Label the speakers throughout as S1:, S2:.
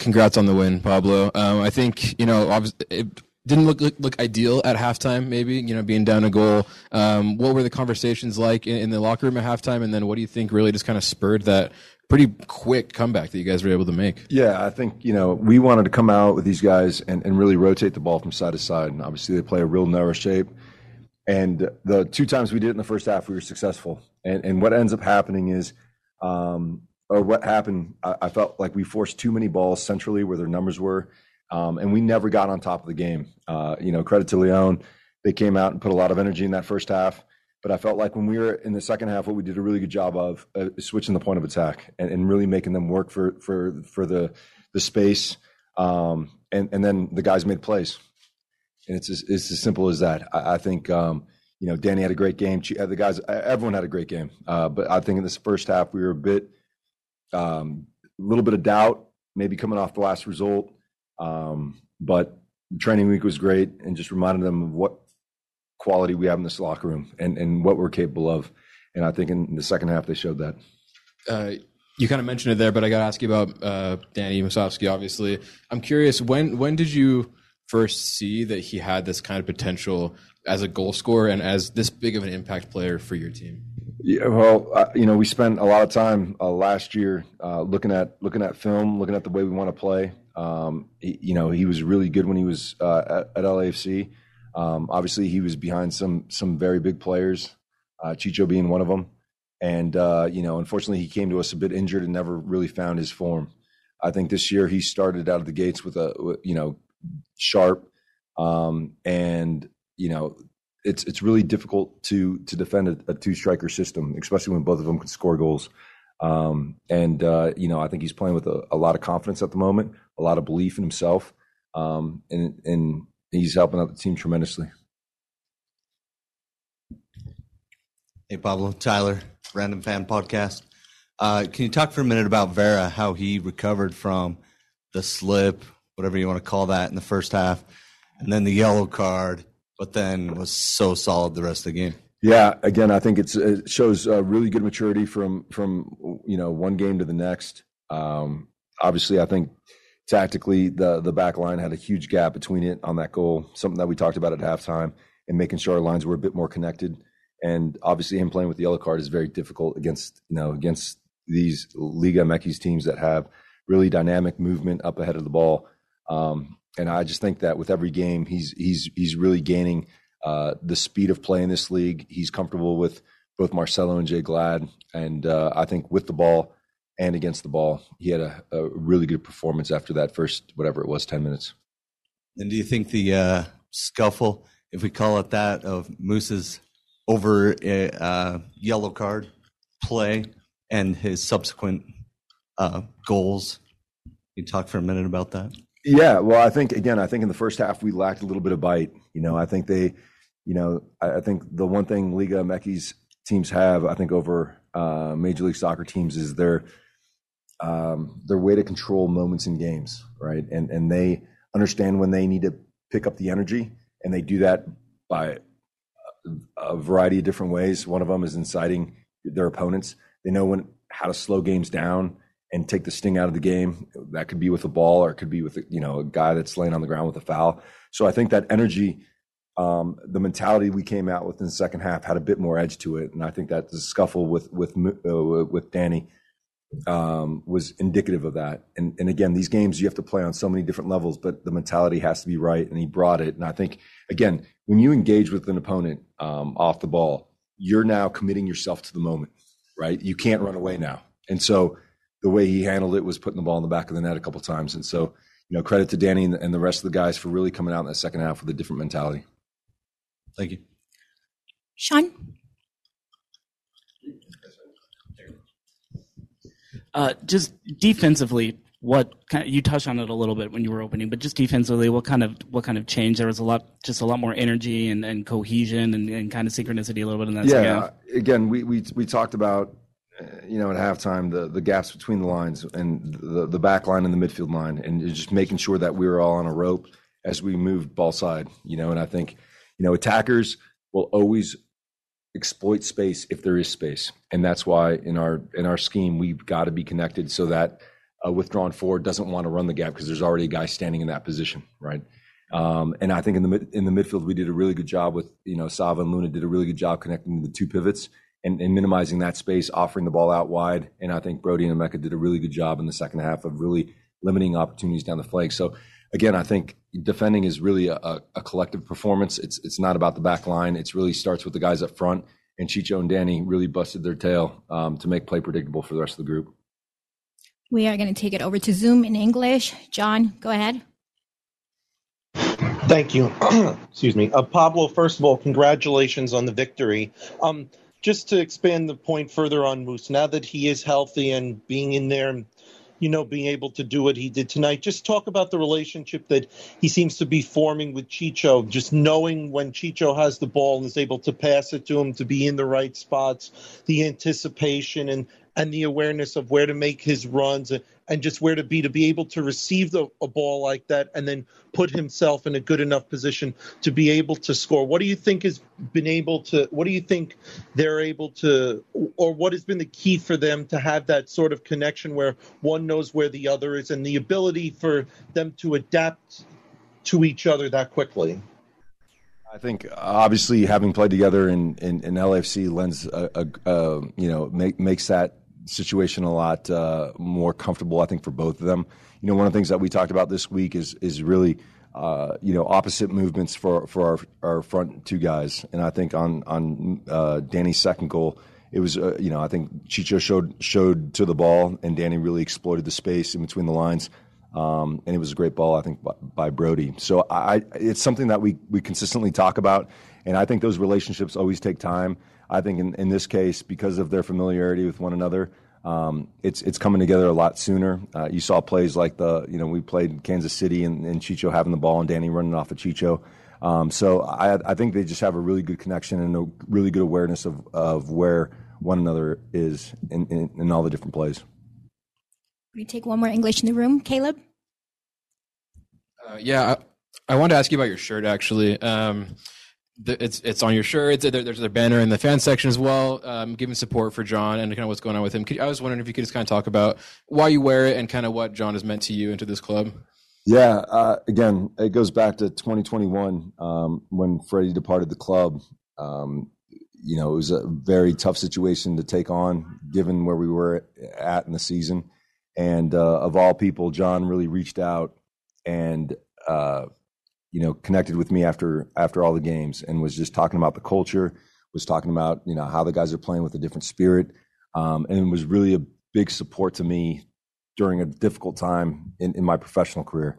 S1: Congrats on the win, Pablo. Um, I think you know it didn't look, look, look ideal at halftime. Maybe you know being down a goal. Um, what were the conversations like in, in, the locker room at halftime? And then what do you think really just kind of spurred that pretty quick comeback that you guys were able to make?
S2: Yeah, I think you know we wanted to come out with these guys and, and really rotate the ball from side to side. And obviously they play a real narrow shape. And the two times we did it in the first half, we were successful. And and what ends up happening is um, or what happened, I, I, felt like we forced too many balls centrally where their numbers were, um, and we never got on top of the game. Uh, you know, credit to Leon, they came out and put a lot of energy in that first half. But I felt like when we were in the second half, what we did a really good job of uh, switching the point of attack and, and, really making them work for for for the the space, um, and and then the guys made plays, and it's as, it's as simple as that. I, I think. Um, you know, Danny had a great game. The guys, everyone had a great game. Uh, but I think in this first half, we were a bit um, a little bit of doubt, maybe coming off the last result. Um, but training week was great and just reminded them of what quality we have in this locker room and, and what we're capable of. And I think in the second half, they showed that.
S1: Uh, you kind of mentioned it there, but I got to ask you about uh, Danny Musovski, obviously. I'm curious, when, when did you first see that he had this kind of potential as a goal scorer and as this big of an impact player for your team?
S2: Yeah, well, uh, you know, we spent a lot of time uh, last year uh, looking at looking at film, looking at the way we want to play. Um, he, you know, he was really good when he was uh, at, at, LAFC. Um, obviously, he was behind some some very big players, uh, Chicho being one of them. And uh, you know, unfortunately, he came to us a bit injured and never really found his form. I think this year he started out of the gates with a you know sharp, um, and you know it's it's really difficult to to defend a, a two striker system, especially when both of them can score goals. Um, and uh, you know, I think he's playing with a, a, lot of confidence at the moment, a lot of belief in himself, um, and and he's helping out the team tremendously.
S3: Hey Pablo, Tyler, Random Fan Podcast. Uh, can you talk for a minute about Vera, how he recovered from the slip, whatever you want to call that, in the first half, and then the yellow card, but then was so solid the rest of the game.
S2: Yeah, again, I think it shows uh, really good maturity from from you know one game to the next. Um, obviously, I think tactically the the back line had a huge gap between it on that goal, something that we talked about at halftime, and making sure our lines were a bit more connected. And obviously, him playing with the yellow card is very difficult against you know against these Liga MX teams that have really dynamic movement up ahead of the ball. Um, and I just think that with every game, he's he's he's really gaining uh, the speed of play in this league. He's comfortable with both Marcelo and Jay Glad, and uh, I think with the ball and against the ball, he had a, a, really good performance after that first whatever it was, ten minutes.
S3: And do you think the uh, scuffle, if we call it that, of Moose's over uh, yellow card play and his subsequent uh, goals? You talk for a minute about that?
S2: Yeah, well, I think again, I think in the first half we lacked a little bit of bite. You know, I think they, you know, I, I think the one thing Liga MX teams have, I think, over uh, Major League Soccer teams is their um, their way to control moments in games, right? And and they understand when they need to pick up the energy, and they do that by a variety of different ways. One of them is inciting their opponents. They know when how to slow games down and take the sting out of the game. That could be with a ball, or it could be with you know a guy that's laying on the ground with a foul. So I think that energy, um, the mentality we came out with in the second half had a bit more edge to it, and I think that the scuffle with with uh, with Danny um, was indicative of that. And and again, these games you have to play on so many different levels, but the mentality has to be right, and he brought it. And I think again, when you engage with an opponent um, off the ball, you're now committing yourself to the moment, right? You can't run away now, and so the way he handled it was putting the ball in the back of the net a couple times. And so, you know, credit to Danny and the rest of the guys for really coming out in the second half with a different mentality.
S3: Thank you.
S4: Sean?
S5: Uh, just defensively, what kind of, you touched on it a little bit when you were opening, but just defensively, what kind of what kind of change? There was a lot, just a lot more energy and, and cohesion and, and kind of synchronicity a little bit in that.
S2: Yeah, again, we we we talked about you know at halftime the the gaps between the lines and the the back line and the midfield line, and just making sure that we were all on a rope as we moved ball side. You know, and I think you know attackers will always exploit space if there is space, and that's why in our in our scheme we've got to be connected so that a withdrawn forward doesn't want to run the gap because there's already a guy standing in that position, right? Um, and I think in the in the midfield we did a really good job with you know Sava and Luna did a really good job connecting the two pivots and, and minimizing that space, offering the ball out wide. And I think Brody and Emeka did a really good job in the second half of really limiting opportunities down the flank. So again, I think defending is really a, a, collective performance. It's it's not about the back line. It really starts with the guys up front. And Chicho and Danny really busted their tail um, to make play predictable for the rest of the group.
S4: We are going to take it over to Zoom in English. John, go ahead.
S6: Thank you. Excuse me. Uh, Pablo, first of all, congratulations on the victory. Um, just to expand the point further on Moose, now that he is healthy and being in there and you know, being able to do what he did tonight. Just talk about the relationship that he seems to be forming with Chicho, just knowing when Chicho has the ball and is able to pass it to him to be in the right spots, the anticipation and and the awareness of where to make his runs and just where to be to be able to receive the, a ball like that and then put himself in a good enough position to be able to score. What do you think has been able to? What do you think they're able to, or what has been the key for them to have that sort of connection where one knows where the other is and the ability for them to adapt to each other that quickly?
S2: I think obviously having played together in, in, in LAFC lends a, a, a, you know make, makes that situation a lot uh, more comfortable. I think for both of them. You know, one of the things that we talked about this week is is really uh, you know opposite movements for for our, our front two guys, and I think on on uh, Danny's second goal. It was, uh, you know, I think Chicho showed showed to the ball, and Danny really exploited the space in between the lines. Um, and it was a great ball, I think, by, by Brody. So I, it's something that we, we consistently talk about, and I think those relationships always take time. I think in, in this case, because of their familiarity with one another, um, it's it's coming together a lot sooner. Uh, you saw plays like the you know we played Kansas City and, and Chicho having the ball and Danny running off of Chicho. Um, so I, I think they just have a really good connection and a really good awareness of, of where one another is in, in, in all the different plays.
S4: Can we take one more English in the room, Caleb.
S1: Uh, yeah, I, I, wanted to ask you about your shirt actually. Um, the, it's it's on your shirt. There, there's a banner in the fan section as well, um, giving support for John and kind of what's going on with him. Could, I was wondering if you could just kind of talk about why you wear it and kind of what John has meant to you and to this club.
S2: Yeah, uh, again, it goes back to 2021 um, when Freddie departed the club. Um, you know, it was a very tough situation to take on, given where we were at in the season. And uh, of all people, John really reached out and uh, you know connected with me after after all the games and was just talking about the culture, was talking about you know how the guys are playing with a different spirit, um, and was really a big support to me during a difficult time in, in my professional career.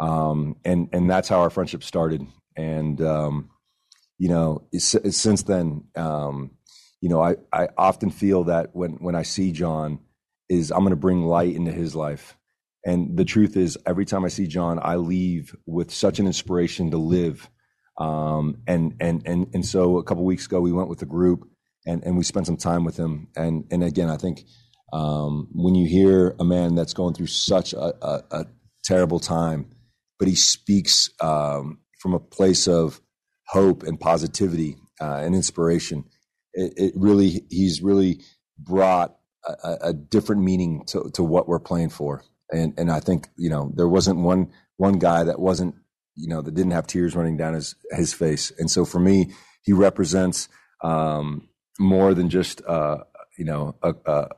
S2: Um, and and that's how our friendship started. And um, you know, it's, it's since then, um, you know, I, I often feel that when when I see John is I'm going to bring light into his life. And the truth is, every time I see John, I leave with such an inspiration to live. Um, and and and and so a couple weeks ago, we went with a group and and we spent some time with him. And and again, I think um, when you hear a man that's going through such a, a, a terrible time, but he speaks um, from a place of hope and positivity uh, and inspiration, it, it really he's really brought a, a different meaning to, to what we're playing for. And and I think you know there wasn't one one guy that wasn't you know that didn't have tears running down his his face. And so for me, he represents um, more than just uh, you know a, a,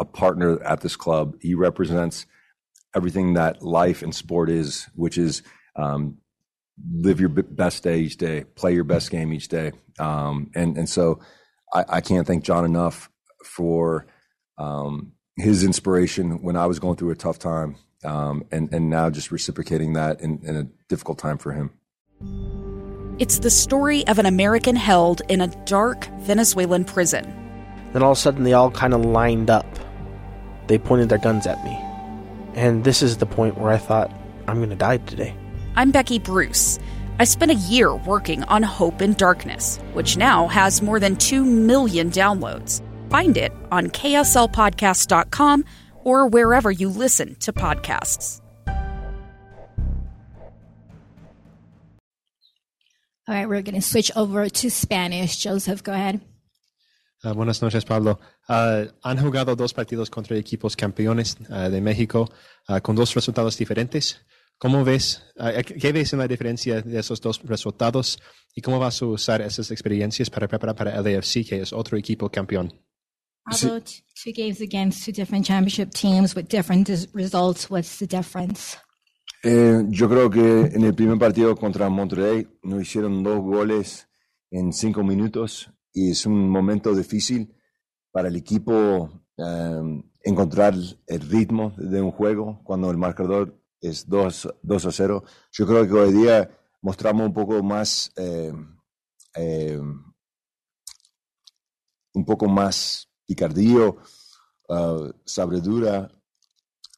S2: a partner at this club. He represents everything that life and sport is, which is um, live your best day each day, play your best game each day. Um, and and so I, I, can't thank John enough for um, his inspiration when I was going through a tough time, um, and and now just reciprocating that in, in a difficult time for him.
S7: It's the story of an American held in a dark Venezuelan prison.
S8: Then all of a sudden, they all kind of lined up. They pointed their guns at me, And this is the point where I thought, I'm going to die today.
S7: I'm Becky Bruce. I spent a year working on Hope in Darkness, which now has more than 2 million downloads. Find it on kslpodcast.com or wherever you listen to podcasts.
S4: All right, we're going to switch over to Spanish. Joseph, go ahead.
S9: Uh, buenas noches, Pablo. Uh, han jugado dos partidos contra equipos campeones uh, de México con dos resultados diferentes. ¿Cómo ves, qué ves en la diferencia de esos dos resultados y cómo vas a usar esas experiencias para preparar para el AFC, que es otro equipo campeón?
S4: Pablo, two games against two different championship teams with different results. What's the difference?
S2: Eh, yo creo que en el primer partido contra Monterrey nos hicieron dos goles en cinco minutos y es un momento difícil para el equipo eh, encontrar el ritmo de un juego cuando el marcador es 2, 2 a 0. Yo creo que hoy día mostramos un poco más, eh, un poco más picardío, uh, sabredura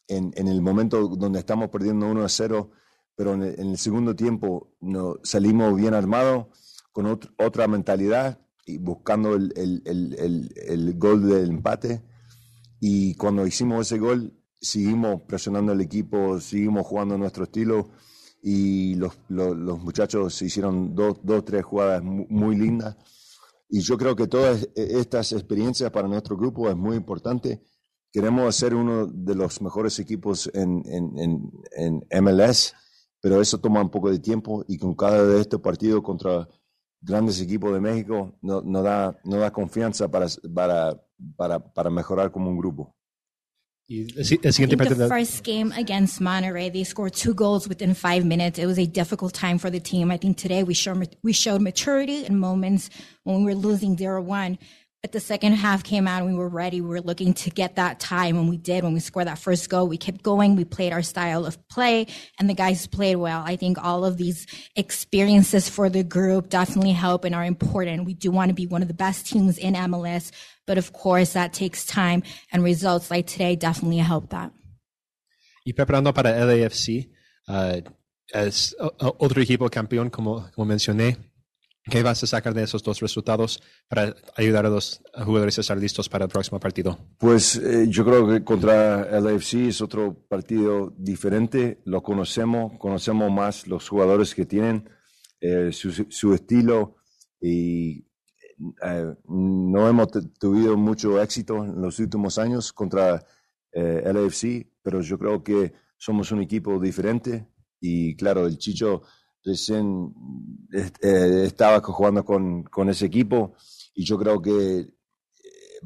S2: en, el momento donde estamos perdiendo 1 a 0, pero en el, segundo tiempo no, salimos bien armados, con ot otra mentalidad y buscando el, el, el, gol del empate. Y cuando hicimos ese gol, seguimos presionando al equipo, seguimos jugando nuestro estilo y los, los, los muchachos hicieron dos, dos, tres jugadas muy, lindas. Y yo creo que todas estas experiencias para nuestro grupo es muy importante. Queremos ser uno de los mejores equipos en, en, en, en MLS, pero eso toma un poco de tiempo y con cada de estos partidos contra grandes equipos de México nos no da, no da confianza para, para, para, para mejorar como un grupo.
S4: El siguiente partido. The first game against Monterrey, they scored two goals within five minutes. It was a difficult time for the team. I think today we showed we showed maturity in moments when we were losing 0-1. But the second half came out and we were ready. We were looking to get that time and we did. When we scored that first goal, we kept going. We played our style of play and the guys played well. I think all of these experiences for the group definitely help and are important. We do want to be one of the best teams in MLS, but of course that takes time and results like today definitely help that.
S9: Y preparando para LAFC, uh, es otro equipo campeón, como, como mencioné. ¿Qué vas a sacar de esos dos resultados para ayudar a los jugadores a estar listos para el próximo partido?
S2: Pues eh, yo creo que contra el AFC es otro partido diferente. Lo conocemos, conocemos más los jugadores que tienen, eh, su, su, estilo y eh, no hemos tenido mucho éxito en los últimos años contra el AFC, pero yo creo que somos un equipo diferente y claro, el Chicho recién eh, estaba jugando con, ese equipo y yo creo que eh,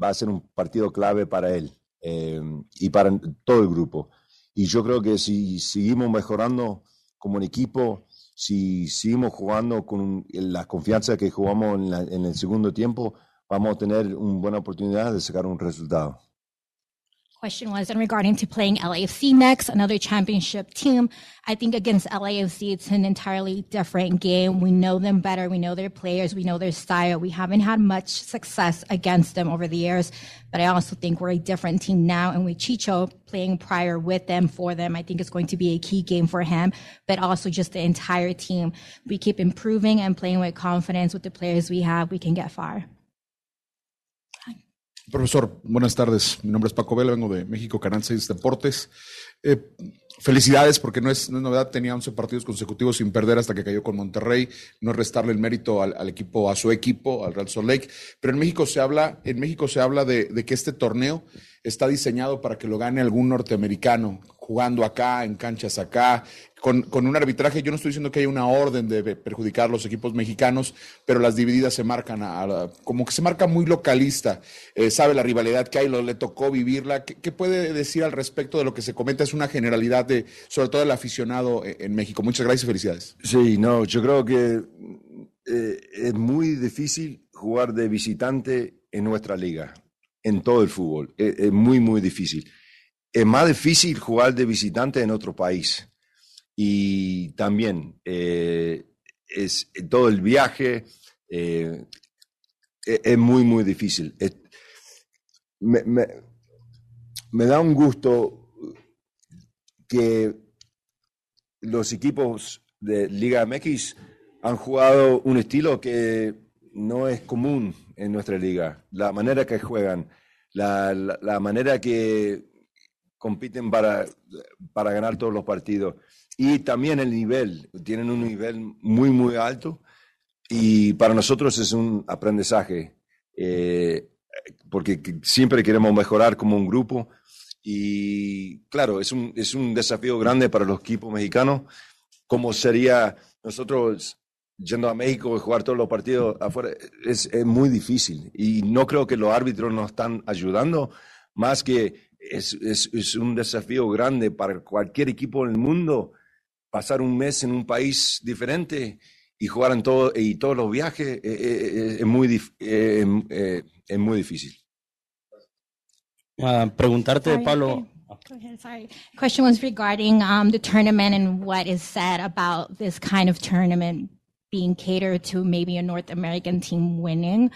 S2: va a ser un partido clave para él eh, y para todo el grupo. Y yo creo que si seguimos mejorando como un equipo, si seguimos jugando con la confianza que jugamos en, la, en el segundo tiempo, vamos a tener una buena oportunidad de sacar un resultado.
S4: Question was and regarding to playing LAFC next, another championship team. I think against LAFC, it's an entirely different game. We know them better. We know their players. We know their style. We haven't had much success against them over the years, but I also think we're a different team now. And with Chicho playing prior with them, for them, I think it's going to be a key game for him, but also just the entire team. We keep improving and playing with confidence with the players we have. We can get far.
S10: Profesor, buenas tardes. Mi nombre es Paco Vela, vengo de México Canal 6 Deportes. Eh, felicidades porque no es, no es, novedad, tenía 11 partidos consecutivos sin perder hasta que cayó con Monterrey, no es restarle el mérito al, al, equipo, a su equipo, al Real Salt Lake, pero en México se habla, en México se habla de, de que este torneo está diseñado para que lo gane algún norteamericano, jugando acá, en canchas acá, con, con, un arbitraje. Yo no estoy diciendo que haya una orden de perjudicar los equipos mexicanos, pero las divididas se marcan a, a, como que se marca muy localista. Eh, sabe la rivalidad que hay, lo, le tocó vivirla. ¿Qué, ¿Qué, puede decir al respecto de lo que se comenta? Es una generalidad de, sobre todo el aficionado en, México. Muchas gracias y felicidades.
S2: Sí, no, yo creo que eh, es muy difícil jugar de visitante en nuestra liga, en todo el fútbol. Es muy, muy difícil es más difícil jugar de visitante en otro país. Y también eh, es todo el viaje eh, es, es, muy, muy difícil. Me, da un gusto que los equipos de Liga MX han jugado un estilo que no es común en nuestra liga. La manera que juegan, la, manera que compiten para, para ganar todos los partidos y también el nivel. Tienen un nivel muy, muy alto y para nosotros es un aprendizaje eh, porque siempre queremos mejorar como un grupo y claro, es un, es un desafío grande para los equipos mexicanos, como sería nosotros yendo a México y jugar todos los partidos afuera, es, es, muy difícil. Y no creo que los árbitros nos están ayudando, más que es, es, es un desafío grande para cualquier equipo en el mundo pasar un mes en un país diferente y jugar en todo y todos los viajes eh, eh, es muy eh, es muy difícil.
S11: Uh, preguntarte, sorry, Pablo.
S4: Go ahead, sorry. Question was regarding um, the tournament and what is said about this kind of tournament being catered to maybe a North American team winning.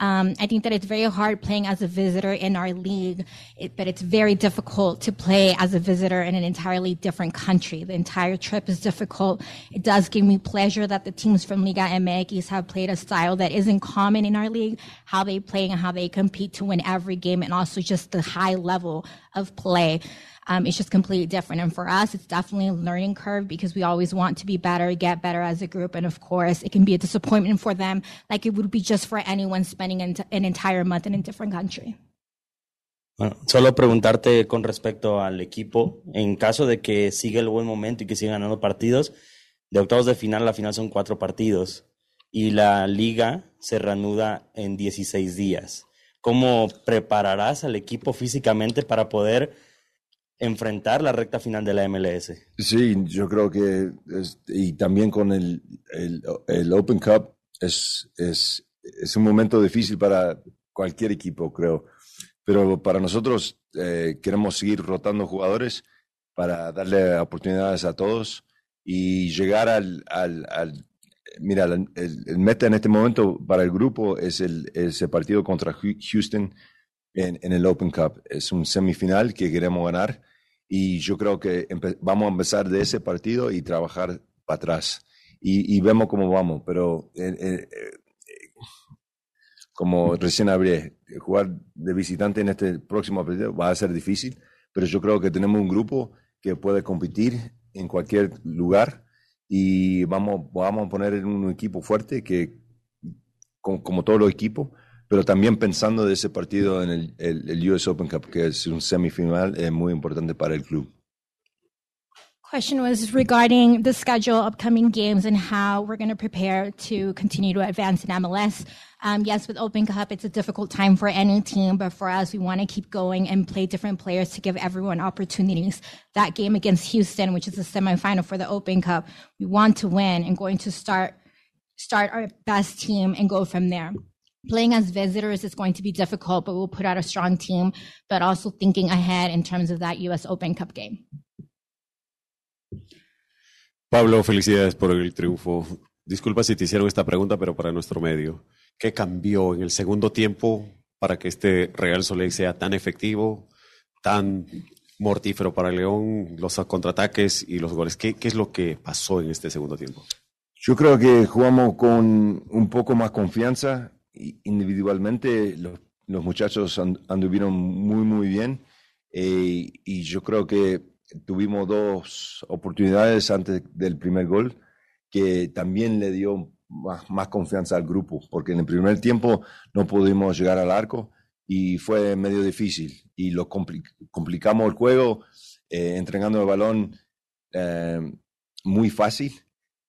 S4: Um, I think that it's very hard playing as a visitor in our league, it, but it's very difficult to play as a visitor in an entirely different country. The entire trip is difficult. It does give me pleasure that the teams from Liga MX have played a style that isn't common in our league, how they play and how they compete to win every game, and also just the high level of play. Um, it's just completely different. And for us, it's definitely a learning curve because we always want to be better, get better as a group. And of course, it can be a disappointment for them, like it would be just for anyone spending an, an entire month in a different country.
S11: Bueno, solo preguntarte con respecto al equipo, en caso de que siga el buen momento y que siga ganando partidos, de octavos de final la final son cuatro partidos y la liga se reanuda en 16 días. ¿Cómo prepararás al equipo físicamente para poder enfrentar la recta final de la MLS.
S2: Sí, yo creo que, y también con el, el, Open Cup, es, es, es, un momento difícil para cualquier equipo, creo. Pero para nosotros eh, queremos seguir rotando jugadores para darle oportunidades a todos y llegar al... al, mira, el, meta en este momento para el grupo es el, partido contra Houston en, en el Open Cup. Es un semifinal que queremos ganar y yo creo que vamos a empezar de ese partido y trabajar para atrás. Y, vemos cómo vamos, pero eh, eh, eh, como recién hablé, jugar de visitante en este próximo partido va a ser difícil, pero yo creo que tenemos un grupo que puede competir en cualquier lugar y vamos, vamos a poner en un equipo fuerte que, como, como todos los equipos, pero también pensando de ese partido en el, el, el US Open Cup, que es un semifinal es muy importante para el club.
S4: Question was regarding the schedule, upcoming games, and how we're going to prepare to continue to advance in MLS. Um, yes, with Open Cup, it's a difficult time for any team, but for us, we want to keep going and play different players to give everyone opportunities. That game against Houston, which is the semifinal for the Open Cup, we want to win and going to start start our best team and go from there. playing as visitors is going to be difficult, but we'll put out a strong team, but also thinking ahead in terms of that US Open Cup game.
S12: Pablo, felicidades por el triunfo. Disculpa si te hicieron esta pregunta, pero para nuestro medio, ¿qué cambió en el segundo tiempo para que este Real Soleil sea tan efectivo, tan mortífero para León, los contraataques y los goles? ¿Qué, ¿Qué es lo que pasó en este segundo tiempo?
S2: Yo creo que jugamos con un poco más confianza individualmente los, los muchachos anduvieron muy, muy bien eh, y yo creo que tuvimos dos oportunidades antes del primer gol que también le dio más, más, confianza al grupo, porque en el primer tiempo no pudimos llegar al arco y fue medio difícil y lo complicamos el juego eh, entregando el balón eh, muy fácil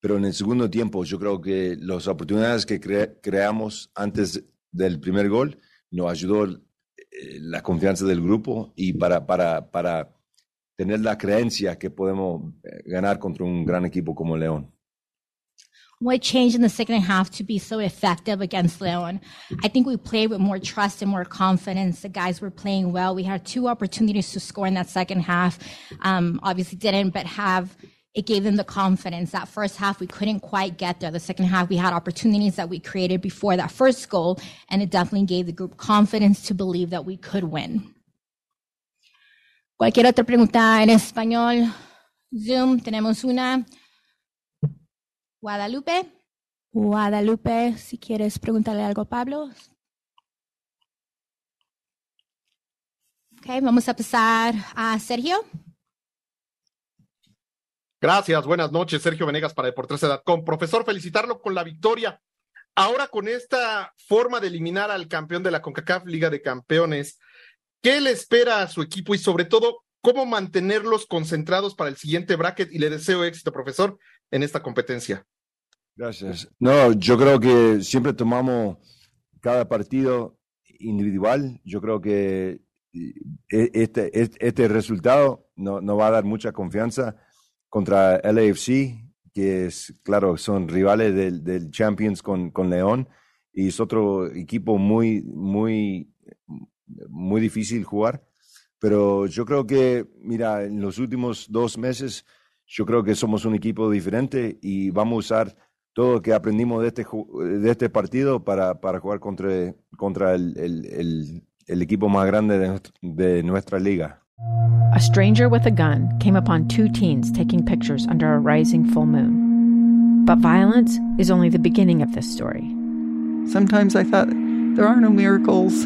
S2: pero en el segundo tiempo yo creo que las oportunidades que creamos antes del primer gol nos ayudó eh, la confianza del grupo y para, para, para tener la creencia que podemos eh, ganar contra un gran equipo como León.
S4: What changed in the second half to be so effective against Leon? I think we played with more trust and more confidence. The guys were playing well. We had two opportunities to score in that second half. Um, obviously didn't, but have it gave them the confidence. That first half, we couldn't quite get there. The second half, we had opportunities that we created before that first goal, and it definitely gave the group confidence to believe that we could win. Cualquier otra pregunta en español. Zoom tenemos una. Guadalupe. Guadalupe, si quieres preguntarle algo a Pablo. Ok, vamos a pasar a Sergio.
S13: Gracias, buenas noches. Sergio Venegas para Deportes Edad.com. Profesor, felicitarlo con la victoria. Ahora con esta forma de eliminar al campeón de la CONCACAF Liga de Campeones, ¿qué le espera a su equipo y sobre todo cómo mantenerlos concentrados para el siguiente bracket? Y le deseo éxito, profesor, en esta competencia.
S2: Gracias. No, yo creo que siempre tomamos cada partido individual. Yo creo que eh, este, este, este resultado no, no va a dar mucha confianza contra LAFC que es, claro, son rivales del, del Champions con, con, León y es otro equipo muy, muy, muy difícil jugar. Pero yo creo que, mira, en los últimos dos meses, yo creo que somos un equipo diferente y vamos a usar todo lo que aprendimos de este, de este partido para, para jugar contra, contra el, el, el, el equipo más grande de, de nuestra liga.
S14: A stranger with a gun came upon two teens taking pictures under a rising full moon. But violence is only the beginning of this story.
S15: Sometimes I thought, there are no miracles.